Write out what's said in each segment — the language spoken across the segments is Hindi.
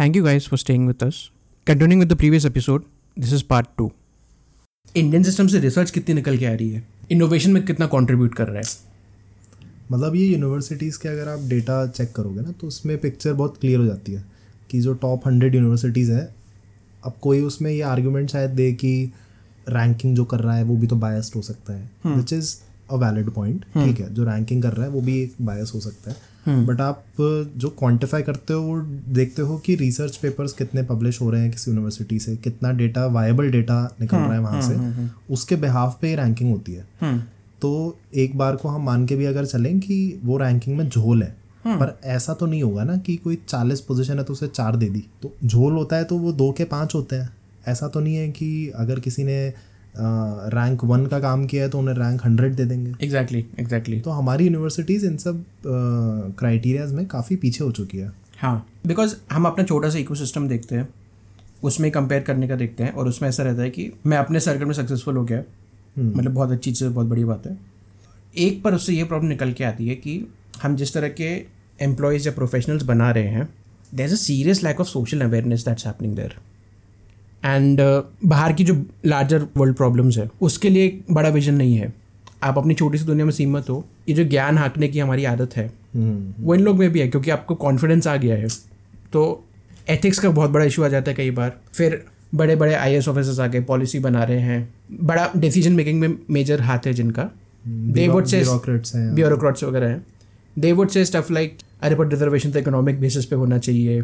Thank you guys for staying with us. Continuing with the previous episode, this is part two Indian system से रिसर्च कितनी निकल के आ रही है? इनोवेशन में कितना कंट्रीब्यूट कर रहा है? मतलब ये यूनिवर्सिटीज़ के अगर आप डेटा चेक करोगे ना तो उसमें पिक्चर बहुत क्लियर हो जाती है कि जो टॉप हंड्रेड यूनिवर्सिटीज़ है अब कोई उसमें ये आर्ग्यूमेंट शायद दे कि रैंकिंग जो कर रहा है वो भी तो बायस्ड हो सकता है which is a valid point ठीक है जो रैंकिंग कर रहा है वो भी एक बायस हो सकता है। बट आप जो क्वांटिफाई करते हो वो देखते हो कि रिसर्च पेपर्स कितने पब्लिश हो रहे हैं किसी यूनिवर्सिटी से कितना डेटा वायबल डेटा निकल रहा है वहाँ से उसके बिहाफ पे रैंकिंग होती है। तो एक बार को हम मान के भी अगर चलें कि वो रैंकिंग में झोल है पर ऐसा तो नहीं होगा ना कि कोई चालीस पोजीशन है तो उसे चार दे दी। तो झोल होता है तो वो दो के पाँच होते हैं। ऐसा तो नहीं है कि अगर किसी ने रैंक वन का काम किया है तो उन्हें रैंक हंड्रेड दे देंगे। Exactly exactly, exactly exactly. तो हमारी यूनिवर्सिटीज़ इन सब क्राइटेरियाज में काफ़ी पीछे हो चुकी है। हाँ बिकॉज़ हम अपना छोटा सा इकोसिस्टम देखते हैं उसमें कंपेयर करने का देखते हैं और उसमें ऐसा रहता है कि मैं अपने सर्कल में सक्सेसफुल हो गया। हम्म। मतलब बहुत अच्छी चीज़ बहुत बड़ी बात है। एक पर उससे ये प्रॉब्लम निकल के आती है कि हम जिस तरह के एम्प्लॉयज़ या प्रोफेशनल्स बना रहे हैं there is a serious lack of social awareness that's happening there and uh, बाहर की जो लार्जर वर्ल्ड प्रॉब्लम्स है उसके लिए एक बड़ा विजन नहीं है। आप अपनी छोटी सी दुनिया में सीमित हो ये जो ज्ञान हाँकने की हमारी आदत है हम्म। वो इन लोग में भी है क्योंकि आपको कॉन्फिडेंस आ गया है। तो एथिक्स का बहुत बड़ा इशू आ जाता है कई बार। फिर बड़े बड़े आई एस ऑफिसर्स आ गए पॉलिसी बना रहे हैं। बड़ा डिसीज़न मेकिंग में मेजर हाथ है जिनका। दे वुड से ब्यूरोक्रेट्स वगैरह हैं। They would say stuff like अरे पर रिजर्वेशन तो इकोनॉमिक बेसिस पे होना चाहिए।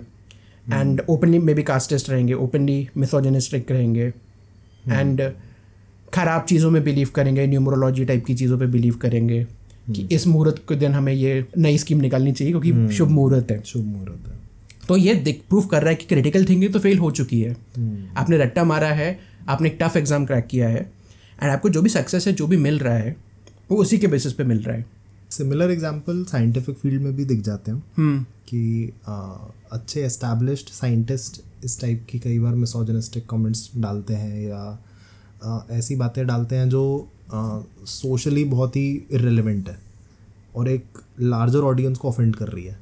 And openly may be casteist रहेंगे ओपनली मिथोजनिस्टिक रहेंगे. And hmm. ख़राब चीज़ों में बिलीव करेंगे न्यूमरोलॉजी टाइप की चीज़ों पे बिलीव करेंगे कि hmm. इस मुहूर्त के दिन हमें ये नई स्कीम निकालनी चाहिए क्योंकि hmm. शुभ मुहूर्त है। शुभ मुहूर्त है। तो ये दिख प्रूफ कर रहा है कि क्रिटिकल थिंकिंग तो फेल हो चुकी है। आपने रट्टा मारा है आपने एक टफ एग्ज़ाम क्रैक किया है एंड आपको जो भी सक्सेस है जो भी मिल रहा है वो उसी के बेसिस पे मिल रहा है। सिमिलर एग्ज़ाम्पल साइंटिफिक फ़ील्ड में भी दिख जाते हैं। hmm. कि आ, अच्छे एस्टैब्लिश्ड साइंटिस्ट इस टाइप की कई बार मिसोजनिस्टिक कमेंट्स डालते हैं या आ, ऐसी बातें डालते हैं जो सोशली बहुत ही इरेलीवेंट है और एक लार्जर ऑडियंस को ऑफेंड कर रही है।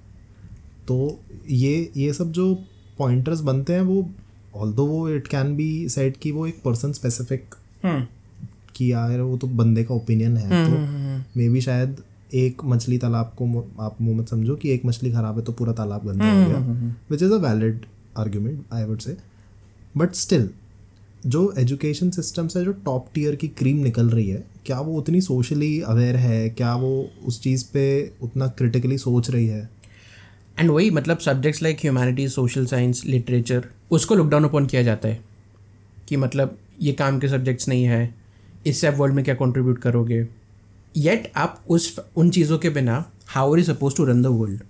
तो ये ये सब जो पॉइंटर्स बनते हैं वो ऑल दो वो इट कैन बी सेट कि वो एक पर्सन स्पेसिफिक कि यार वो तो बंदे का ओपिनियन है हम्म, तो मे हम्म, बी शायद एक मछली तालाब को आप मुँह मत समझो कि एक मछली खराब है तो पूरा तालाब गंदा हो गया which is a valid argument I would say but still जो एजुकेशन सिस्टम से जो टॉप टीयर की क्रीम निकल रही है क्या वो उतनी सोशली अवेयर है? क्या वो उस चीज़ पे उतना क्रिटिकली सोच रही है? एंड वही मतलब subjects like humanities social science literature उसको लुकडाउन ओपन किया जाता है कि मतलब ये काम के सब्जेक्ट्स नहीं है इससे आप वर्ल्ड में क्या कंट्रीब्यूट करोगे? येट आप उस उन चीज़ों के बिना how are you suppose to run the world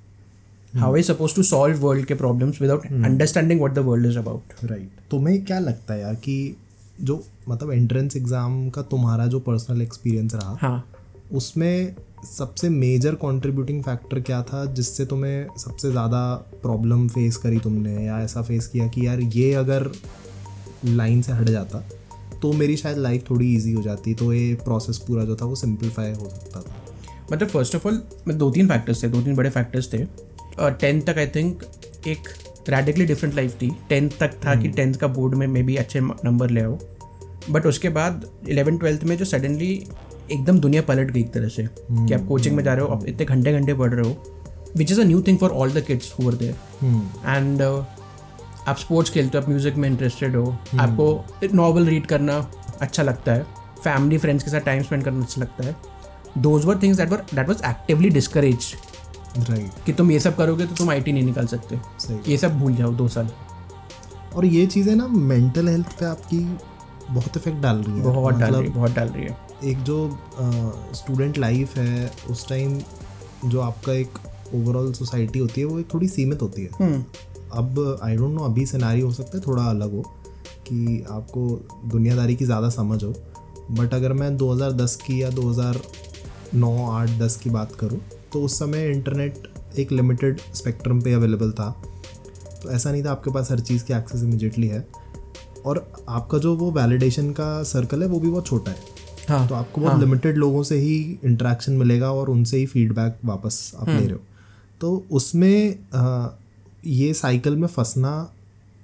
how are suppose to solve world के problems without understanding what the world is about right तुम्हें क्या लगता है यार कि जो मतलब एंट्रेंस एग्ज़ाम का तुम्हारा जो पर्सनल एक्सपीरियंस रहा हाँ। उसमें सबसे मेजर कंट्रीब्यूटिंग फैक्टर क्या था जिससे तुम्हें सबसे ज़्यादा प्रॉब्लम फेस करी तुमने या ऐसा फेस किया कि यार ये अगर लाइन से हट जाता तो मेरी शायद लाइफ थोड़ी ईजी हो जाती तो ये प्रोसेस पूरा जो था वो सिंप्लीफाई हो सकता था। मतलब फ़र्स्ट ऑफ़ ऑल मैं दो तीन फैक्टर्स थे दो तीन बड़े फैक्टर्स थे। टेंथ तक आई थिंक एक रेडिकली डिफरेंट लाइफ थी। टेंथ तक था कि टेंथ हम्म। का बोर्ड में मे बी अच्छे नंबर ले आओ। बट उसके बाद इलेवन ट्वेल्थ में जो सडनली एकदम दुनिया पलट गई एक तरह से कि आप कोचिंग में जा रहे हो आप इतने घंटे घंटे पढ़ रहे हो which is a new thing for all the kids who are there and आप स्पोर्ट्स खेलते हो आप म्यूज़िक में इंटरेस्टेड हो hmm. आपको नॉवल रीड करना अच्छा लगता है फैमिली फ्रेंड्स के साथ टाइम स्पेंड करना अच्छा लगता है। Those were things that were that was actively discourage right कि तुम ये सब करोगे तो तुम आईटी नहीं निकाल सकते। ये सब भूल जाओ दो साल। और ये चीज़ें ना मेंटल हेल्थ पे आपकी बहुत इफ़ेक्ट डाल रही है। बहुत डाल रही है बहुत डाल रही है। एक जो स्टूडेंट लाइफ है उस टाइम जो आपका एक ओवरऑल सोसाइटी होती है वो एक थोड़ी सीमित होती है। hmm. अब आई डोंट नो अभी सिनारी हो सकता है थोड़ा अलग हो कि आपको दुनियादारी की ज़्यादा समझ हो बट अगर मैं 2010 की या 2009 आठ दस की बात करूँ तो उस समय इंटरनेट एक लिमिटेड स्पेक्ट्रम पे अवेलेबल था तो ऐसा नहीं था आपके पास हर चीज़ की एक्सेस इमिजिएटली है और आपका जो वो वैलिडेशन का सर्कल है वो भी बहुत छोटा है हाँ, तो आपको बहुत हाँ. लिमिटेड लोगों से ही इंटरेक्शन मिलेगा और उनसे ही फीडबैक वापस आप ले हम्म। रहे हो तो उसमें ये साइकिल में फंसना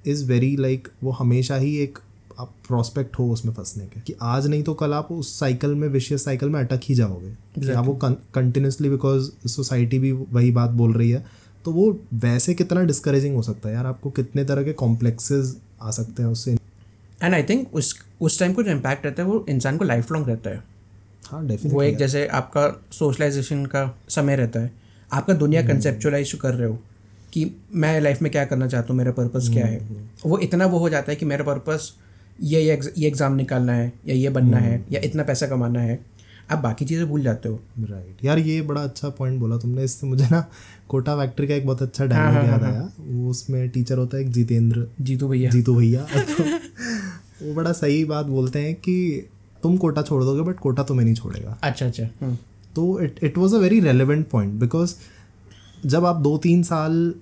इज़ वेरी लाइक वो हमेशा ही एक आप प्रॉस्पेक्ट हो उसमें फंसने के। कि आज नहीं तो कल आप उस साइकिल में विशियस साइकिल में अटक ही जाओगे। कि आप वो कंटिन्यूसली बिकॉज़ सोसाइटी भी वही बात बोल रही है। तो वो वैसे कितना डिस्करेजिंग हो सकता है यार आपको कितने तरह के कॉम्प्लेक्सेस आ सकते हैं उससे। एंड आई थिंक उस उस टाइम को जो इम्पैक्ट रहता है वो इंसान को लाइफ लॉन्ग रहता है। हाँ डेफिनेटली वो एक जैसे आपका सोशलाइजेशन का समय रहता है। आपका दुनिया कंसेप्चुअलाइज कर रहे हो। कि मैं लाइफ में क्या करना चाहता हूँ मेरा पर्पस क्या है? वो इतना वो हो जाता है कि मेरा पर्पस ये ये ये एग्ज़ाम निकालना है या ये बनना है या इतना पैसा कमाना है। आप बाकी चीज़ें भूल जाते हो। Right right. यार ये बड़ा अच्छा पॉइंट बोला तुमने। इससे मुझे ना कोटा फैक्ट्री का एक बहुत अच्छा डायलॉग याद आया। वो उसमें टीचर होता है एक जितेंद्र। जीतू भैया। जीतू भैया। तो वो बड़ा सही बात बोलते हैं कि तुम कोटा छोड़ दोगे बट कोटा तुम्हें नहीं छोड़ेगा। अच्छा अच्छा। हम्म, तो it it was a very relevant point because जब आप दो तीन साल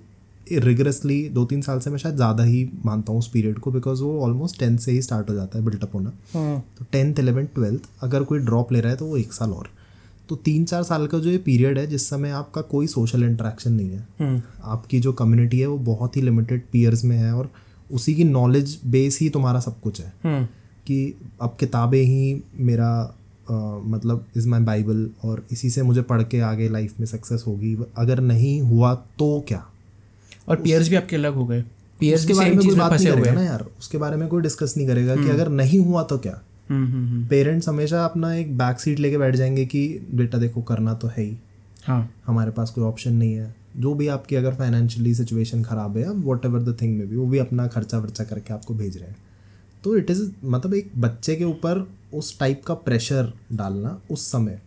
रिगरसली दो तीन साल से मैं शायद ज़्यादा ही मानता हूँ उस पीरियड को बिकॉज़ वो ऑलमोस्ट टेंथ से ही स्टार्ट हो जाता है बिल्टअप होना। हम्म, तो टेंथ इलेवेंथ ट्वेल्थ अगर कोई ड्रॉप ले रहा है तो वो एक साल और। तो तीन चार साल का जो ये पीरियड है जिस समय आपका कोई सोशल इंटरेक्शन नहीं है हम्म, आपकी जो कम्युनिटी है वो बहुत ही लिमिटेड पीयर्स में है और उसी की नॉलेज बेस ही तुम्हारा सब कुछ है। हम्म, कि अब किताबें ही मेरा मतलब इज़ माई बाइबल और इसी से मुझे पढ़ के आगे लाइफ में सक्सेस होगी। अगर नहीं हुआ तो क्या? और पियर्स भी आपके अलग हो गए। पियर्स भी बारे में कोई बात नहीं करेगा ना यार। उसके बारे में कोई डिस्कस नहीं करेगा कि अगर नहीं हुआ तो क्या? हम्म, हम्म, हम्म, पेरेंट्स हमेशा अपना एक बैक सीट लेके बैठ जाएँगे कि बेटा देखो करना तो है ही। हाँ। हमारे पास कोई ऑप्शन नहीं है। जो भी आपकी अगर फाइनेंशियली सिचुएशन ख़राब है वॉट एवर द थिंग में भी वो भी अपना खर्चा वर्चा करके आपको भेज रहे हैं। तो इट इज़ मतलब एक बच्चे के ऊपर उस टाइप का प्रेशर डालना उस समय।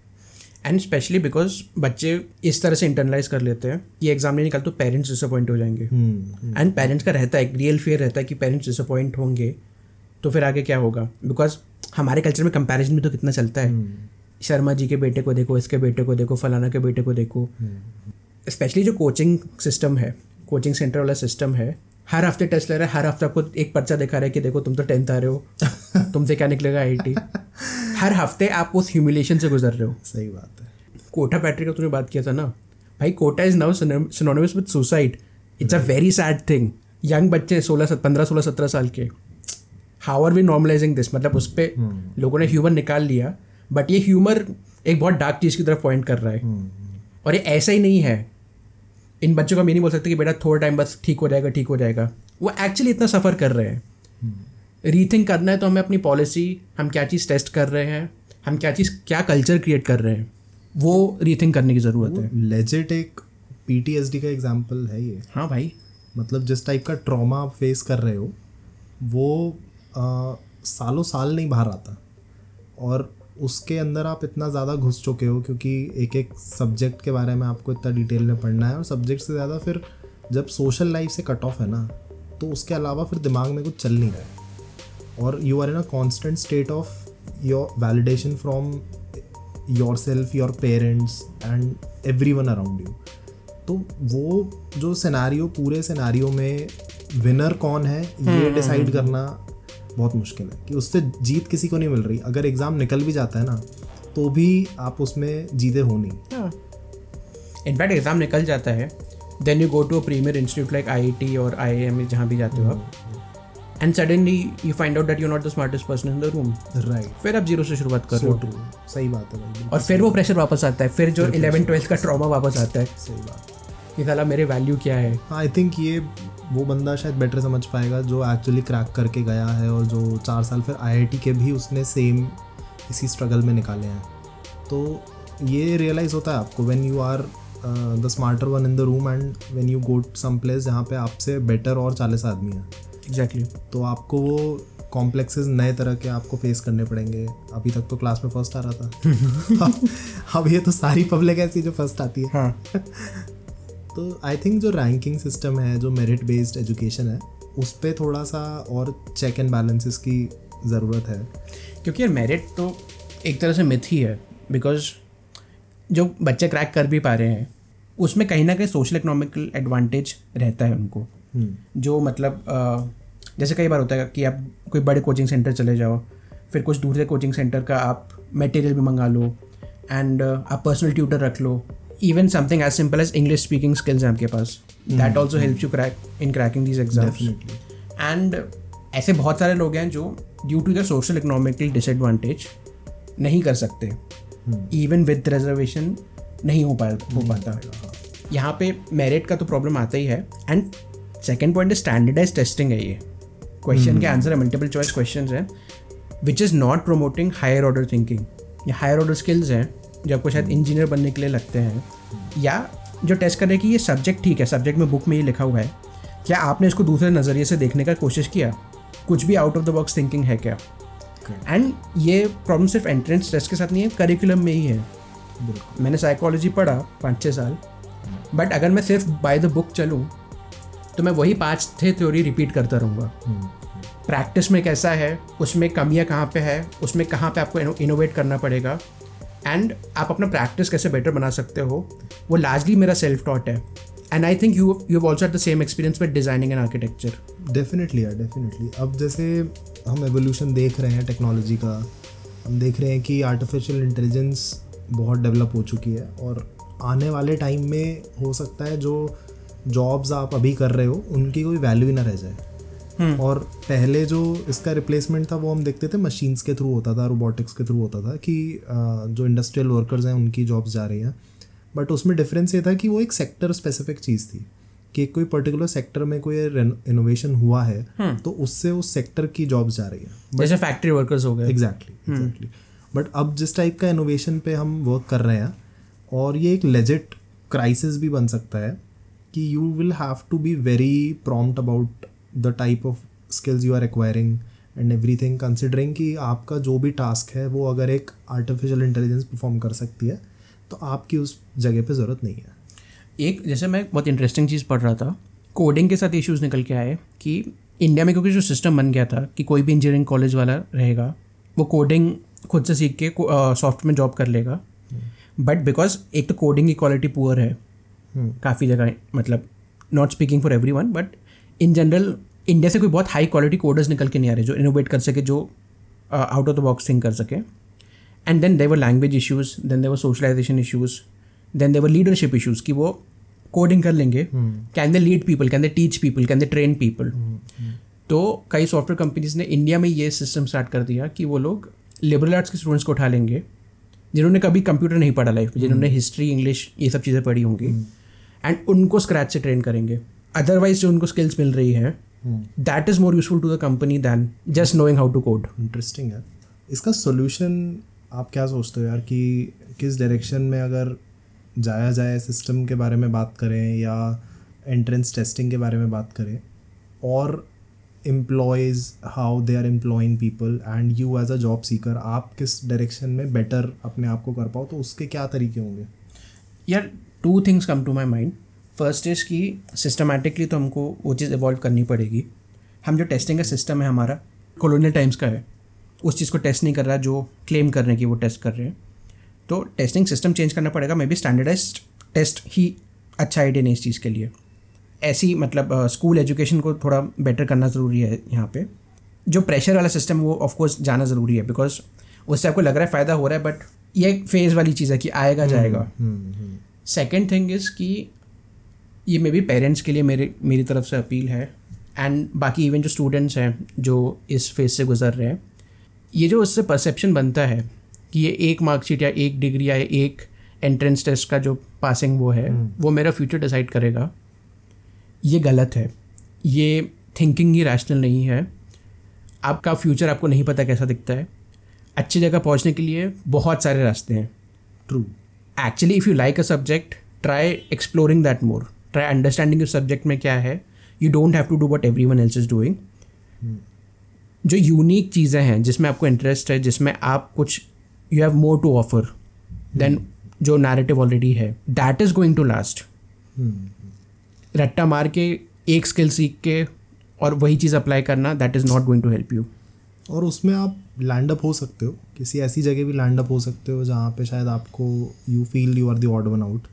एंड स्पेशली बिकॉज़ बच्चे इस तरह से इंटरनलाइज कर लेते हैं कि एग्ज़ाम नहीं निकाल तो पेरेंट्स डिसअपॉइंट हो जाएँगे। हम्म एंड पेरेंट्स का रहता है एक रियल फेयर रहता है कि पेरेंट्स डिसअपॉइंट होंगे तो फिर आगे क्या होगा? बिकॉज़ हमारे कल्चर में कंपैरिजन भी तो कितना चलता है। शर्मा जी के बेटे को देखो इसके बेटे को देखो फलाना के बेटे को देखो। स्पेशली जो कोचिंग सिस्टम है कोचिंग सेंटर वाला सिस्टम है हर हफ़्ते टेस्ट ले रहा है हर हफ़्ते आपको एक पर्चा दिखा रहा है कि देखो तुम तो टेंथ आ रहे हो। तुमसे क्या निकलेगा आईटी हर हफ़्ते आप उस ह्यूमिलेशन से गुजर रहे हो। सही बात है। कोटा पैट्रिक का तूने बात किया था ना? भाई Kota is now synonymous with suicide it's a very sad thing young बच्चे सोलह पंद्रह सोलह सत्रह साल के। How are we normalising this मतलब उस पर लोगों ने ह्यूमर निकाल लिया बट ये ह्यूमर एक बहुत डार्क चीज़ की तरफ़ पॉइंट कर रहा है। और ये ऐसा ही नहीं है। इन बच्चों को हम ये नहीं बोल सकते कि बेटा थोड़ा टाइम बस ठीक हो जाएगा ठीक हो जाएगा। वो एक्चुअली इतना सफ़र कर रहे हैं। रीथिंक करना है तो हमें अपनी पॉलिसी हम क्या चीज़ टेस्ट कर रहे हैं हम क्या चीज़ क्या कल्चर क्रिएट कर रहे हैं वो रीथिंक करने की ज़रूरत है। लेजिट एक पीटीएसडी का एग्ज़ाम्पल है ये। हाँ भाई। मतलब जिस टाइप का ट्रॉमा आप फेस कर रहे हो वो आ, सालों साल नहीं बाहर आता। और उसके अंदर आप इतना ज़्यादा घुस चुके हो क्योंकि एक एक सब्जेक्ट के बारे में आपको इतना डिटेल में पढ़ना है और सब्जेक्ट से ज़्यादा फिर जब सोशल लाइफ से कट ऑफ़ है ना तो उसके अलावा फिर दिमाग में कुछ चल नहीं रहा है। और you are in a constant state of your validation from yourself your parents and everyone around you तो वो जो सिनारियो पूरे सिनारियो में विनर कौन है ये डिसाइड करना बहुत मुश्किल है कि उससे जीत किसी को नहीं मिल रही। अगर एग्ज़ाम निकल भी जाता है ना तो भी आप उसमें जीते हो नहीं। इनफैक्ट एग्ज़ाम निकल जाता है then you go to a premier institute like I I T और आई आई एम जहाँ भी जाते हो आप and suddenly you find out that you not the smartest person in the room right फिर आप ज़ीरो से शुरुआत कर रहे हो। सही बात है भाई और फिर वो प्रेशर वापस आता है फिर जो इलेवन ट्वेल्थ का ट्रॉमा वापस आता है। सही बात। कि साला मेरे वैल्यू क्या है? आई थिंक ये वो बंदा शायद बेटर समझ पाएगा जो एक्चुअली क्रैक करके गया है और जो चार साल फिर आईआईटी के भी उसने सेम इसी स्ट्रगल में निकाले हैं। तो ये रियलाइज़ होता है आपको when you are the smarter one in the room and when you go some place जहाँ पे आपसे बेटर और चालीस आदमी हैं। Exactly exactly. तो आपको वो कॉम्प्लेक्सेस नए तरह के आपको फेस करने पड़ेंगे। अभी तक तो क्लास में फ़र्स्ट आ रहा था। अब ये तो सारी पब्लिक ऐसी जो फ़र्स्ट आती है। हाँ। तो आई थिंक जो रैंकिंग सिस्टम है जो मेरिट बेस्ड एजुकेशन है उस पर थोड़ा सा और चेक एंड बैलेंसेस की ज़रूरत है। क्योंकि यार मेरिट तो एक तरह से मिथ ही है बिकॉज़ जो बच्चे क्रैक कर भी पा रहे हैं उसमें कहीं ना कहीं सोशल इकोनॉमिकल एडवांटेज रहता है उनको। जो मतलब जैसे कई बार होता है कि आप कोई बड़े कोचिंग सेंटर चले जाओ फिर कुछ दूसरे कोचिंग सेंटर का आप मटेरियल भी मंगा लो एंड आप पर्सनल ट्यूटर रख लो even something as simple as English speaking skills हैं आपके पास। That also help you crack in cracking these exams and ऐसे बहुत सारे लोग हैं जो due to the social economical disadvantage नहीं कर सकते। इवन विद रिजर्वेशन नहीं हो पाया हो पाता। यहाँ पे मेरिट का तो प्रॉब्लम आता ही है। And second point standardise testing है ये। क्वेश्चन के आंसर है मल्टीपल चॉइस क्वेश्चन हैं which is not promoting higher order thinking या हायर ऑर्डर स्किल्स हैं। जो आपको शायद इंजीनियर बनने के लिए लगते हैं या जो टेस्ट कर रहे हैं कि ये सब्जेक्ट ठीक है सब्जेक्ट में बुक में ये लिखा हुआ है क्या आपने इसको दूसरे नज़रिए से देखने का कोशिश किया? कुछ भी out of the box thinking है क्या? एंड ये प्रॉब्लम सिर्फ़ एंट्रेंस टेस्ट के साथ नहीं है करिकुलम में ही है। मैंने साइकोलॉजी पढ़ा पाँच छः साल बट अगर मैं सिर्फ़ बाय द बुक चलूँ तो मैं वही पाँच थे थ्योरी रिपीट करता रहूँगा। प्रैक्टिस में कैसा है उसमें कमियाँ कहाँ पे है उसमें कहाँ पे आपको इनोवेट करना पड़ेगा एंड आप अपना प्रैक्टिस कैसे बेटर बना सकते हो, वो लार्जली मेरा सेल्फ टॉट है and I think you you also the same experience with designing and architecture definitely यार डेफिनेटली अब जैसे हम एवोल्यूशन देख रहे हैं टेक्नोलॉजी का, हम देख रहे हैं कि आर्टिफिशियल इंटेलिजेंस बहुत डेवलप हो चुकी है और आने वाले टाइम में हो सकता है जो जॉब्स आप अभी कर रहे हो, उनकी कोई वैल्यू ही ना रह जाए। और पहले जो इसका रिप्लेसमेंट था वो हम देखते थे मशीन्स के थ्रू होता था रोबोटिक्स के थ्रू होता था कि जो इंडस्ट्रियल वर्कर्स हैं उनकी जॉब्स जा रही हैं। बट उसमें डिफरेंस ये था कि वो एक सेक्टर स्पेसिफिक चीज़ थी कि कोई पर्टिकुलर सेक्टर में कोई इनोवेशन हुआ है हम्म। तो उससे उस सेक्टर की जॉब्स जा रही है। जैसे फैक्ट्री वर्कर्स हो गए। एग्जैक्टली एग्जैक्टली बट अब जिस टाइप का इनोवेशन पे हम वर्क कर रहे हैं और ये एक लेजिट क्राइसिस भी बन सकता है कि you will have to be very prompt about the type of skills you are acquiring and everything considering कि आपका जो भी टास्क है वो अगर एक आर्टिफिशियल इंटेलिजेंस परफॉर्म कर सकती है तो आपकी उस जगह पे ज़रूरत नहीं है। एक जैसे मैं बहुत इंटरेस्टिंग चीज़ पढ़ रहा था कोडिंग के साथ इश्यूज़ निकल के आए कि इंडिया में क्योंकि जो सिस्टम बन गया था कि कोई भी इंजीनियरिंग कॉलेज वाला रहेगा वो कोडिंग खुद से सीख के सॉफ्ट में जॉब कर लेगा। बट बिकॉज़ एक तो कोडिंग की क्वालिटी पुअर है हम्म। काफ़ी जगह मतलब not speaking for everyone but in general India से कोई बहुत हाई क्वालिटी कोडर्स निकल के नहीं आ रहे जो इनोवेट कर सके जो out of the box think कर सके। And then there are language issues then there are socialisation issues then there are leadership issues कि वो कोडिंग कर लेंगे। Can they lead people can they teach people can they train people तो कई सॉफ्टवेयर कंपनीज़ ने इंडिया में ये सिस्टम स्टार्ट कर दिया कि वो लोग लिबरल आर्ट्स के स्टूडेंट्स को उठा लेंगे जिन्होंने कभी कंप्यूटर नहीं पढ़ा लाइफ में जिन्होंने हिस्ट्री इंग्लिश ये सब चीज़ें पढ़ी होंगी। एंड उनको स्क्रैच से ट्रेन करेंगे। अदरवाइज़ जो उनको स्किल्स मिल रही है that is more useful to the company than just knowing how to code interesting है। इसका सोल्यूशन आप क्या सोचते हो यार कि किस डायरेक्शन में अगर जाया जाए सिस्टम के बारे में बात करें या एंट्रेंस टेस्टिंग के बारे में बात करें और employers how they are employing people and you as a job seeker आप किस डायरेक्शन में बेटर अपने आप को कर पाओ तो उसके क्या तरीके होंगे? यार two things come to my mind first is कि सिस्टमेटिकली तो हमको वो चीज़ इवॉल्व करनी पड़ेगी। हम जो टेस्टिंग का सिस्टम है हमारा कॉलोनियल टाइम्स का है उस चीज़ को टेस्ट नहीं कर रहा जो क्लेम कर रहे हैं कि वो टेस्ट कर रहे हैं। तो टेस्टिंग सिस्टम चेंज करना पड़ेगा मे बी स्टैंडर्डाइज टेस्ट ही अच्छा आइडिया नहीं इस चीज़ के लिए। ऐसी मतलब स्कूल uh, एजुकेशन को थोड़ा बेटर करना ज़रूरी है यहाँ पे। जो प्रेशर वाला सिस्टम वो ऑफकोर्स जाना ज़रूरी है बिकॉज़ उससे आपको लग रहा है फ़ायदा हो रहा है बट ये एक फ़ेज़ वाली चीज़ है कि आएगा हम्म, जाएगा। सेकेंड थिंग इज़ कि ये मे बी पेरेंट्स के लिए मेरे मेरी तरफ़ से अपील है। एंड बाकी इवन जो स्टूडेंट्स हैं जो इस फ़ेज़ से गुजर रहे हैं ये जो उससे परसेप्शन बनता है कि ये एक मार्कशीट या एक डिग्री या एक एंट्रेंस टेस्ट का जो पासिंग वो है hmm. वो मेरा फ्यूचर डिसाइड करेगा। ये गलत है। ये थिंकिंग ही रैशनल नहीं है। आपका फ्यूचर आपको नहीं पता कैसा दिखता है। अच्छी जगह पहुँचने के लिए बहुत सारे रास्ते हैं। True actually if you like a subject try exploring that more try understanding उस सब्जेक्ट में क्या है you don't have to do what everyone else is doing जो यूनिक चीज़ें हैं जिसमें आपको इंटरेस्ट है जिसमें आप कुछ you have more to offer than जो नैरेटिव ऑलरेडी है. That is going to last रट्टा मार के एक स्किल सीख के और वही चीज़ अप्लाई करना that is not going to help you और उसमें आप लैंड अप हो सकते हो. किसी ऐसी जगह भी लैंड अप हो सकते हो जहाँ पे शायद आपको you feel you are the odd one out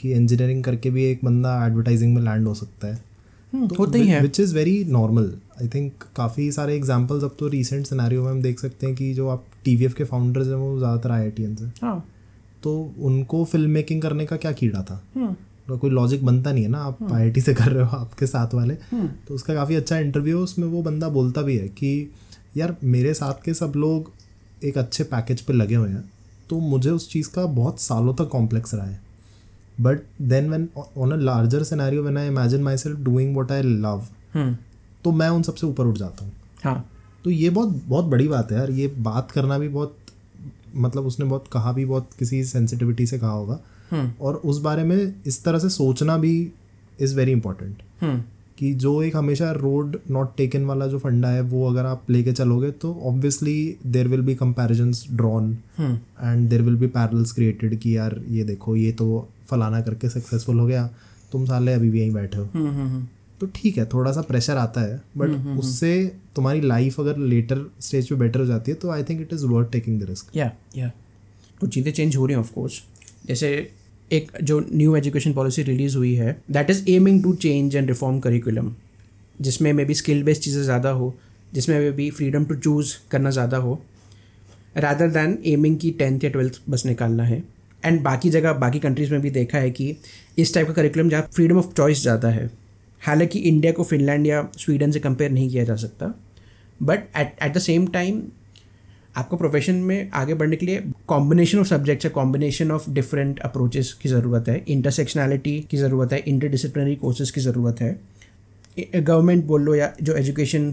कि इंजीनियरिंग करके भी एक बंदा एडवर्टाइजिंग में लैंड हो सकता है। हम्म, तो होता ही है। Which is very normal I think काफ़ी सारे एग्जाम्पल्स अब तो रिसेंट सिनेरियो में हम देख सकते हैं कि जो आप टीवीएफ के फाउंडर्स हैं वो ज़्यादातर आई आई से। हाँ। तो उनको फ़िल्म मेकिंग करने का क्या कीड़ा था? हम्म। तो कोई लॉजिक बनता नहीं है ना आप आईआईटी से कर रहे हो आपके साथ वाले। तो उसका काफ़ी अच्छा इंटरव्यू है उसमें वो बंदा बोलता भी है कि यार मेरे साथ के सब लोग एक अच्छे पैकेज पे लगे हुए हैं तो मुझे उस चीज़ का बहुत सालों तक कॉम्प्लेक्स रहा है। But then when on a larger scenario when I imagine myself doing what I love तो मैं उन सबसे ऊपर उठ जाता हूँ। हाँ। तो ये बहुत बहुत बड़ी बात है यार। ये बात करना भी बहुत मतलब उसने बहुत कहा भी बहुत किसी सेंसिटिविटी से कहा होगा। और उस बारे में इस तरह से सोचना भी इज़ वेरी इंपॉर्टेंट कि जो एक हमेशा रोड नॉट टेकन वाला जो फंडा है वो अगर आप लेके चलोगे तो obviously there will be comparisons drawn and there will be parallels created कि यार ये देखो ये तो फलाना करके सक्सेसफुल हो गया तुम साले अभी भी यहीं बैठे हो। तो ठीक है थोड़ा सा प्रेशर आता है बट उससे तुम्हारी लाइफ अगर लेटर स्टेज पे बेटर हो जाती है तो I think it is worth taking the risk या या कुछ चीज़ें चेंज हो रही हैं ऑफकोर्स जैसे एक जो न्यू एजुकेशन पॉलिसी रिलीज़ हुई है that is aiming to change and reform curriculum जिसमें मे बी स्किल बेस्ड चीज़ें ज़्यादा हो जिसमें maybe freedom to choose करना ज़्यादा हो रादर दैन एमिंग की टेंथ या ट्वेल्थ बस निकालना है। एंड बाकी जगह, बाकी कंट्रीज़ में भी देखा है कि इस टाइप का करिकुलम जहाँ फ्रीडम ऑफ़ चॉइस ज़्यादा है। हालाँकि इंडिया को फिनलैंड या स्वीडन से कंपेयर नहीं किया जा सकता। But at at the same time आपको प्रोफेशन में आगे बढ़ने के लिए कॉम्बिनेशन ऑफ़ सब्जेक्ट्स है कॉम्बिनेशन ऑफ़ डिफरेंट अप्रोचेस की ज़रूरत है। इंटरसेक्शनैलिटी की ज़रूरत है इंटर इंटरडिसिप्लिनरी कोर्सेज की ज़रूरत है। गवर्नमेंट बोल लो या जो एजुकेशन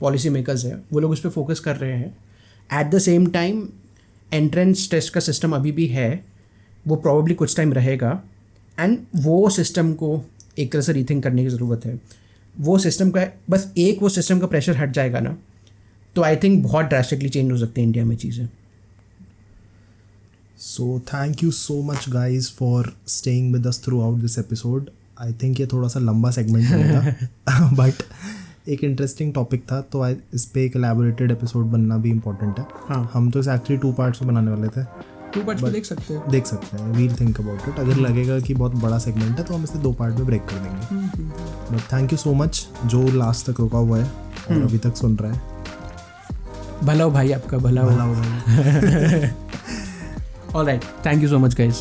पॉलिसी मेकर्स हैं, वो लोग उस पर फोकस कर रहे हैं। At the same time entrance test का सिस्टम अभी भी है। वो प्रॉब्ली कुछ टाइम रहेगा। एंड वो सिस्टम को एक तरह से रीथिंक करने की ज़रूरत है। वो सिस्टम का बस एक वो सिस्टम का प्रेशर हट जाएगा ना तो आई थिंक बहुत ड्रास्टिकली चेंज हो सकती है इंडिया में चीज़ें। So thank you so much guys for staying with us throughout this episode I think ये थोड़ा सा लंबा सेगमेंट बनेगा। बट एक इंटरेस्टिंग टॉपिक था तो आई इस पर एक एलेबोरेटेड एपिसोड बनना भी इम्पोर्टेंट है। हाँ। हम तो इसे एक्चुअली टू पार्ट्स में बनाने वाले थे। टू पार्ट देख सकते हैं। देख सकते हैं वील थिंक अबाउट इट अगर लगेगा कि बहुत बड़ा सेगमेंट है तो हम इसे दो पार्ट में ब्रेक कर देंगे। But thank you so much जो लास्ट तक रुका हुआ है और अभी तक सुन रहा है। भला हो भाई आपका भला हो। भला हो भाई। All right thank you so much guys